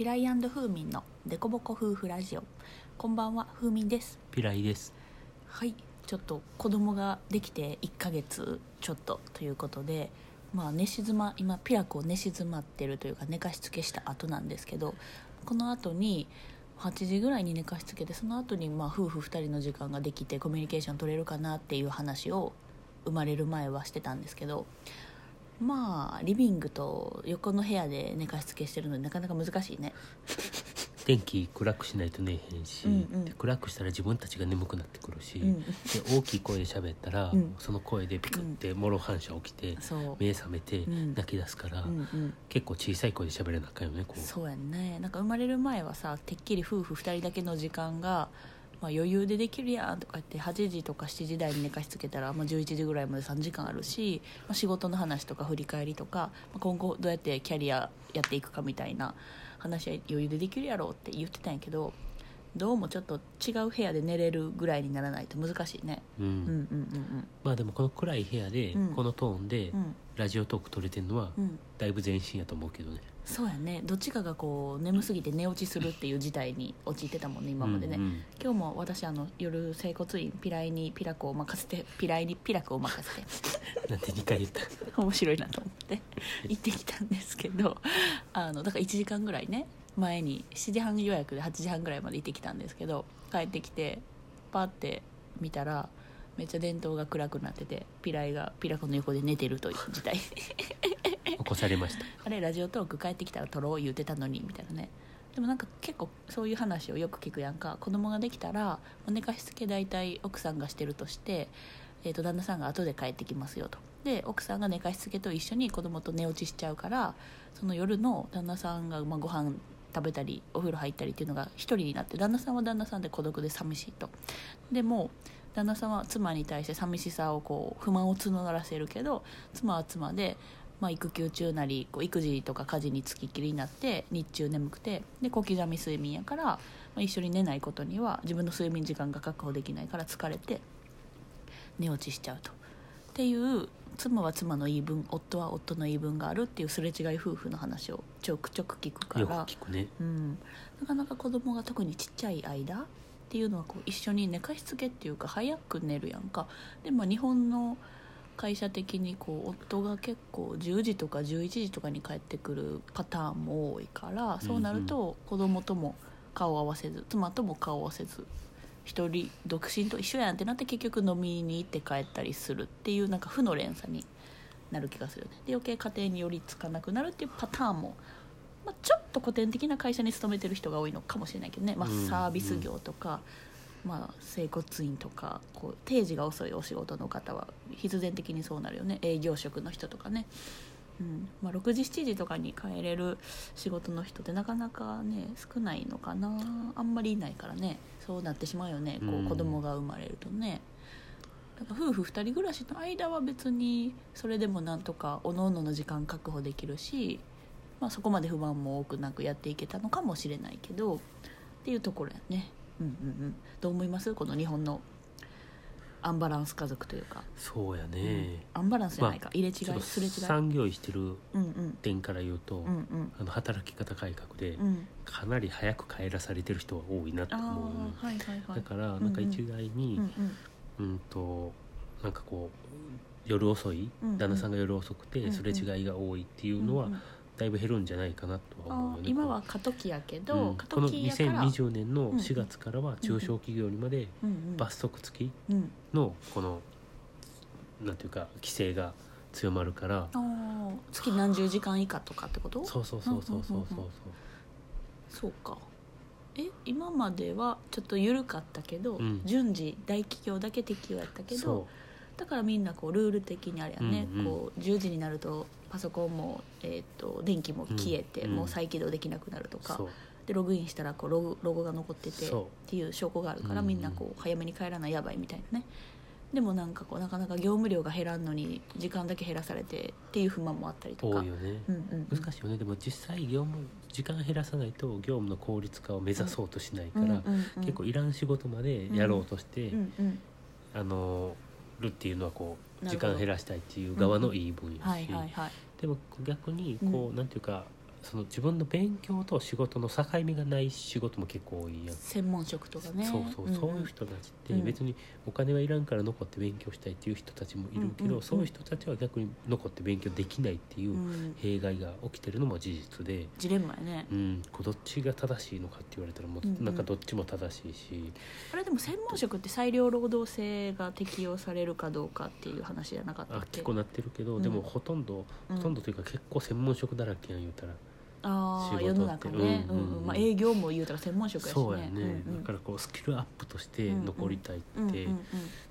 ピライフーミンのデコボコ夫婦ラジオ。こんばんはフーミンです。ピライです。はいちょっと子供ができて1ヶ月ちょっとということでまあ寝静ま今ピラクを寝静まってるというか寝かしつけした後なんですけどこの後に8時ぐらいに寝かしつけてその後にまあ夫婦2人の時間ができてコミュニケーション取れるかなっていう話を生まれる前はしてたんですけどまあリビングと横の部屋で寝かしつけしてるのでなかなか難しいね。電気暗くしないと寝えへんし、うんうん。で暗くしたら自分たちが眠くなってくるし、うんで大きい声で喋ったら、うん。その声でピクってもろ反射起きて、そう。目覚めてうん。泣き出すから、うんうん。結構小さい声で喋れなあかんよねこう。そうやんね。なんか生まれる前はさてっきり夫婦2人だけの時間が、まあ、余裕でできるやんとか言って8時とか7時台に寝かしつけたら、まあ、11時ぐらいまで3時間あるし、まあ、仕事の話とか振り返りとか、まあ、今後どうやってキャリアやっていくかみたいな話は余裕でできるやろうって言ってたんやけどどうもちょっと違う部屋で寝れるぐらいにならないと難しいね。うん。うんうんうんまあでもこの暗い部屋で、うん。このトーンでうん。ラジオトーク撮れてるのは、うん。だいぶ前進やと思うけどね。そうやね。どっちかがこう眠すぎて寝落ちするっていう事態に陥ってたもんね今までね、うんうん。今日も私あの夜整骨院ピライにピラクを任せてピライにピラクを任せて。なんて2回言った？面白いなと思って。行ってきたんですけどあのだから1時間ぐらいね前に7時半予約で8時半ぐらいまで行ってきたんですけど帰ってきてパッて見たらめっちゃ電灯が暗くなっててピライがピラクの横で寝てるという事態。起こされました。あれラジオトーク帰ってきたら撮ろう言うてたのにみたいなね。でもなんか結構そういう話をよく聞くやんか。子供ができたら寝かしつけ大体奥さんがしてるとして、えー、と旦那さんが後で帰ってきますよと。で奥さんが寝かしつけと一緒に子供と寝落ちしちゃうからその夜の旦那さんがまあご飯食べたりお風呂入ったりっていうのが一人になって旦那さんは旦那さんで孤独で寂しいとでも旦那さんは妻に対して寂しさをこう不満を募らせるけど妻は妻でまあ、育休中なりこう育児とか家事につきっきりになって日中眠くてで小刻み睡眠やから、まあ、一緒に寝ないことには自分の睡眠時間が確保できないから疲れて寝落ちしちゃうと。っていう妻は妻の言い分夫は夫の言い分があるっていうすれ違い夫婦の話をちょくちょく聞くかよくら聞くね。うん、なかなか子供が特にちっちゃい間っていうのはこう一緒に寝かしつけっていうか早く寝るやんか。でも日本の会社的にこう夫が結構10時とか11時とかに帰ってくるパターンも多いからそうなると子供とも顔を合わせず妻とも顔を合わせず一人独身と一緒やんってなって結局飲みに行って帰ったりするっていうなんか負の連鎖になる気がするよね。で余計家庭に寄りつかなくなるっていうパターンも、まあ、ちょっと古典的な会社に勤めてる人が多いのかもしれないけどね、まあうん、サービス業とか、まあ、整骨院とかこう定時が遅いお仕事の方は必然的にそうなるよね。営業職の人とかね、うん。まあ、6時7時とかに帰れる仕事の人ってなかなかね少ないのかな。あんまりいないからね。そうなってしまうよね。こう子供が生まれるとね。だから夫婦2人暮らしの間は別にそれでもなんとかおのおのの時間確保できるし、まあ、そこまで不満も多くなくやっていけたのかもしれないけどっていうところやね、うんうんうん、どう思います？この日本のアンバランス家族というか、そうやね、アンバランスじゃないか、入れ違いすれ違い。産業医してる点から言うと、うんうん。あの働き方改革でうん。かなり早く帰らされてる人は多いなとああ思う、はいはいはい。だからなんか一概に、うんうん。うんとなんかこう夜遅い、旦那さんが夜遅くてすれ違いが多いっていうのは、うんうんだいぶ減るんじゃないかなとは思うよね。今は過渡期やけど、うん。過この渡期やから。2020年の4月からは中小企業にまでうん。うん罰則付きうん。のこのなんていうか規制が強まるからあー月何十時間以下とかってこと？そうそうそうそうそうそう。うんうそうか。え今まではちょっと緩かったけど、うん。順次大企業だけ適用やったけどそだからみんなこうルール的にあれやね、うんうん。こう10時になるとパソコンも、えー、と電気も消えて、うん。もう再起動できなくなるとか、でログインしたらこうロゴロゴが残っててっていう証拠があるから、うん。うんみんなこう早めに帰らないやばいみたいなね。でもなんかこうなかなか業務量が減らんのに時間だけ減らされてっていう不満もあったりとか。ね。うんうんうん。難しいよね。でも実際業務時間減らさないと業務の効率化を目指そうとしないから、うんうんうん結構いらん仕事までやろうとして、うんうん。あのるっていうのはこう時間減らしたいっていう側の言い分やし、でも逆にこう、なんていうかその自分の勉強と仕事の境目がない仕事も結構多いやん専門職とかね。そうそう、んん。そういう人たちってうん。別にお金はいらんから残って勉強したいっていう人たちもいるけど、うんうんうん。そういう人たちは逆に残って勉強できないっていううん。弊害が起きてるのも事実で、ジレンマやね。うん、こうどっちが正しいのかって言われたらもうんううん。なんかどっちも正しいし、あれでも専門職って裁量労働制が適用されるかどうかっていう話じゃなかったっけ？あ結構なってるけど、うん。でもほとんどうんほとんどというか結構専門職だらけやん言うたら。ああ仕事ってね、うんうんうん。まあ、営業も言うたら専門職やしね。そうやね、うんうん。だからこうスキルアップとして残りたいって、うんうんうん。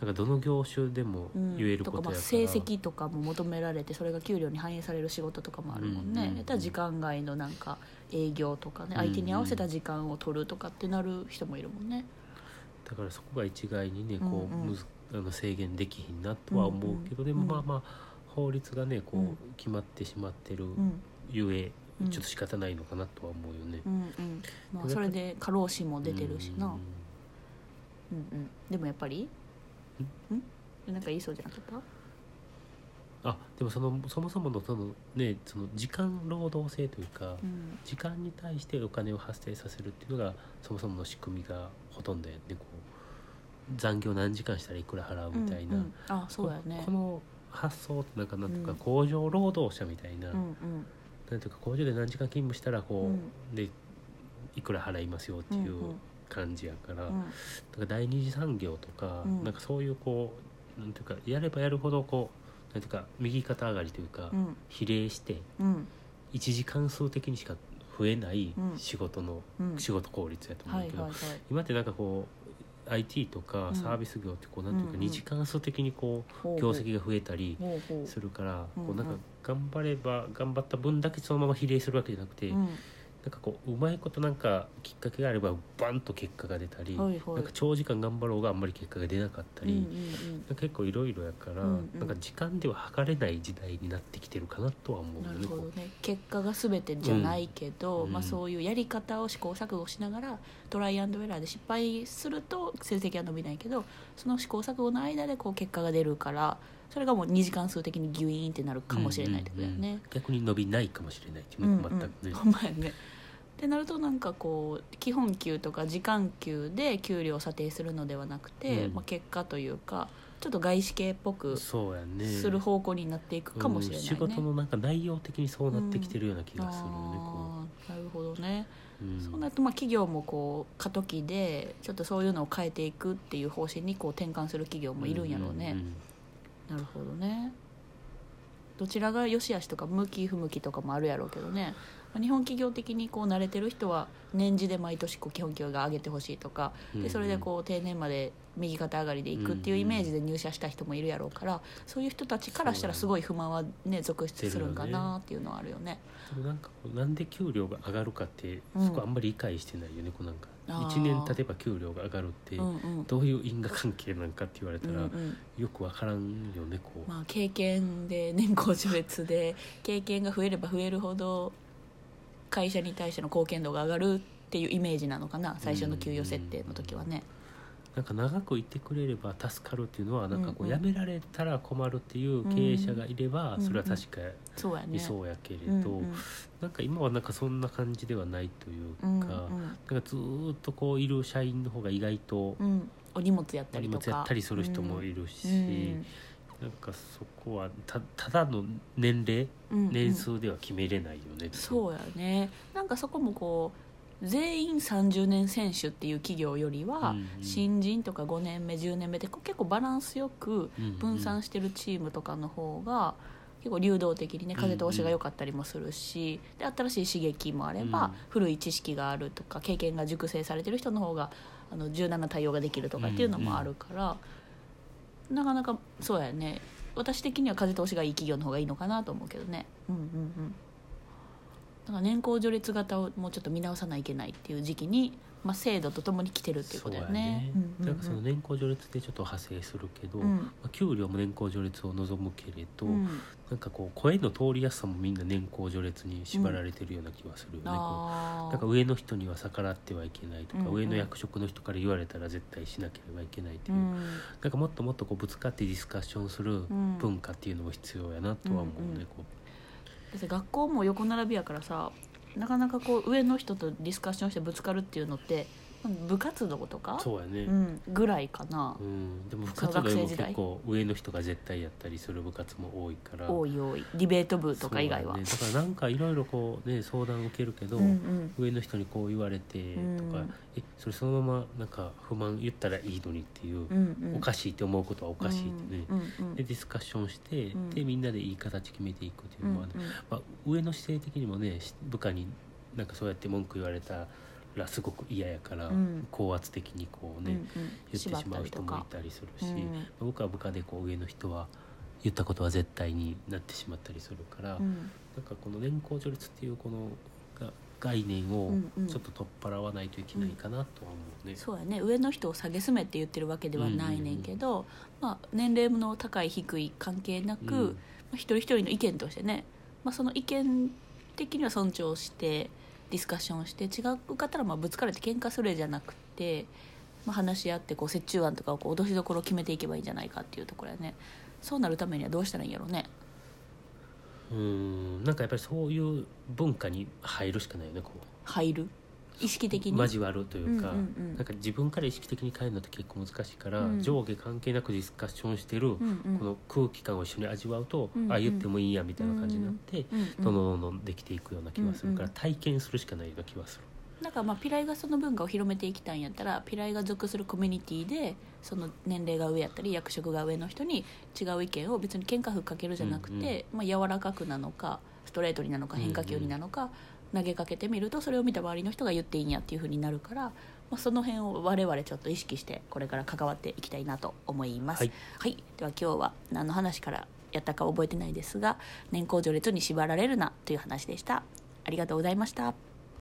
なんかどの業種でもうん。言えることやから、とかまあ成績とかも求められてそれが給料に反映される仕事とかもあるもんね、うんうんうん。やったら時間外のなんか営業とかね相手に合わせた時間を取るとかってなる人もいるもんね。だからそこが一概にねこう、うんうん。むずあの制限できひんなとは思うけど、でもうんうんまあまあ法律がねこう、うん。決まってしまってるうん。ゆえ、うんちょっと仕方ないのかなとは思うよね。うんうん。まあそれで過労死も出てるしな、うん。うんうん、でもやっぱり？ん？なんか言いそうじゃなかった？あでもそのそもそものそのねその時間労働制というか、うん。時間に対してお金を発生させるっていうのがそもそもの仕組みがほとんどやねこう残業何時間したらいくら払うみたいな、うんうん。あそうやね。ここの発想ってなんかなんとかうん。工場労働者みたいな、うんうんなんていうか工場で何時間勤務したらこう、うん。でいくら払いますよっていう感じやから,、うん。なんか第二次産業とか、うん。なんかそういうこうなんていうかやればやるほどこうなんていうか右肩上がりというか、うん。比例してうん。1時間数的にしか増えないうん。仕事の、うん。仕事効率やと思うけど、今ってなんかこう IT とかうん。サービス業ってこうなんていうかうんうん2時間数的にこほう業績が増えたりするからうん。こうなんか頑張れば頑張った分だけそのまま比例するわけじゃなくてうんなんかこううまいことなんかきっかけがあればバンと結果が出たりはいはい。なんか長時間頑張ろうがあんまり結果が出なかったり。うんうん結構いろいろやから、うんうん。なんか時間では測れない時代になってきてるかなとは思うよどね。結果が全てじゃないけど、うん。まあ、そういうやり方を試行錯誤しながらトライアンドエラーで失敗すると成績は伸びないけどその試行錯誤の間でこう結果が出るからそれがもう2時間数的にギュイーンってなるかもしれないってことだよね。うんうんうん。逆に伸びないかもしれないっていううんね、全くね、ほんまやね。ってなるとなんかこう基本給とか時間給で給料を査定するのではなくて、うん。まあ、結果というかちょっと外資系っぽくする方向になっていくかもしれないね。うん。仕事のなんか内容的にそうなってきてるような気がするよね、あーなるほどね、そうなるとまあ企業もこう過渡期でちょっとそういうのを変えていくっていう方針にこう転換する企業もいるんやろうね、なるほどね。どちらが良し悪しとか向き不向きとかもあるやろうけどね。まあ日本企業的にこう慣れてる人は年次で毎年こう基本給が上げてほしいとか。でそれでこう定年まで右肩上がりでいくっていうイメージで入社した人もいるやろうからそういう人たちからしたらすごい不満はね続出するんかなっていうのはあるよね。でもなんかなんで給料が上がるかってうん。そこあんまり理解してないよね、こうなんか。あー。1年経てば給料が上がるってうんうん。どういう因果関係なんかって言われたら、うんうん。よくわからんよねこう、まあ、経験で年功序列で 経験が増えれば増えるほど会社に対しての貢献度が上がるっていうイメージなのかな最初の給与設定の時はね。なんか長くいてくれれば助かるっていうのはなんかこう辞められたら困るっていう経営者がいればうんそれは確かそうやね。にそうやけれど、なんか今はなんかそんな感じではないというか、なんかずーっとこういる社員の方が意外とうん。お荷物やったりとか。物やったりする人もいるし、うんなんかそこはたただの年齢？うんうん。年数では決めれないよね、そうやね。なんかそこもこう全員30年選手っていう企業よりは、新人とか5年目10年目で結構バランスよく分散してるチームとかの方が結構流動的にね風通しが良かったりもするし、で新しい刺激もあれば、うん。古い知識があるとか経験が熟成されてる人の方があの柔軟な対応ができるとかっていうのもあるから、なかなかそうやね。私的には風通しがいい企業の方がいいのかなと思うけどね。うんうんうんだから年功序列型をもうちょっと見直さないといけないっていう時期に、まあ、制度とともに来てるっていうことだよね。うんうんうんなん。かその年功序列でちょっと派生するけど、うん。まあ、給料も年功序列を望むけれど、うん。なんかこう声の通りやすさもみんな年功序列に縛られてるような気がするよね、こうあー。なんか上の人には逆らってはいけないとか、うん。うん上の役職の人から言われたら絶対しなければいけないっていう、うん。なんかもっともっとこうぶつかってディスカッションするん。文化っていうのも必要やなとは思うね、うんうん。こだって学校も横並びやからさなかなかこう上の人とディスカッションしてぶつかるっていうのって部活動とか？そうやね、うん、ぐらいかな。う、ん、でも部活動でも結構上の人が絶対やったりする部活も多いから。多い多い。ディベート部とか以外は。ね、だからなんかいろいろこうね相談受けるけど、うんうん。上の人にこう言われてとか、うんえそれそのままなんか不満言ったらいいのにっていう、うんうん、おかしいって思うことはおかしいってね、うんうんでディスカッションして、うん。でみんなでいい形決めていくっていううんのは、ねまあ、上の姿勢的にもねし部下になんかそうやって文句言われたらすごく嫌やから、うん。高圧的にこうね、うんうん。言ってしまう人もいたりするし、うん僕は部下でこう上の人は言ったことは絶対になってしまったりするから、うん。なんかこの年功序列っていうこのが概念をうんうん。ちょっと取っ払わないといけないかなとは思うね。そうやね。上の人を蔑めって言ってるわけではないねんけど、まあ、年齢の高い低い関係なく、うん。まあ、一人一人の意見としてね、まあ、その意見的には尊重してディスカッションして違う方らまあぶつかれて喧嘩するじゃなくて、まあ、話し合ってこう折衷案とかをこう脅しどころを決めていけばいいんじゃないかっていうところやね。そうなるためにはどうしたらいいんやろうね。うんなんかやっぱりそういう文化に入るしかないよねこう。入る？意識的に。交わるというか、うんうんうん。なんか自分から意識的に変えるのって結構難しいから、うん。上下関係なくディスカッションしてる、うんうん。この空気感を一緒に味わうと、うんうん。ああ言ってもいいやみたいな感じになって、うんうんどんどんどんどんできていくような気がするから、うんうん体験するしかないような気がする。だからまあピライがその文化を広めていきたいんやったらピライが属するコミュニティでその年齢が上やったり役職が上の人に違う意見を別に喧嘩ふっかけるじゃなくて、まあ、柔らかくなのかストレートになのか変化球になのか、投げかけてみるとそれを見た周りの人が言っていいんやっていうふうになるから、まあ、その辺を我々ちょっと意識してこれから関わっていきたいなと思います。はい、はい、では今日は何の話からやったか覚えてないですが年功序列に縛られるなという話でした。ありがとうございました。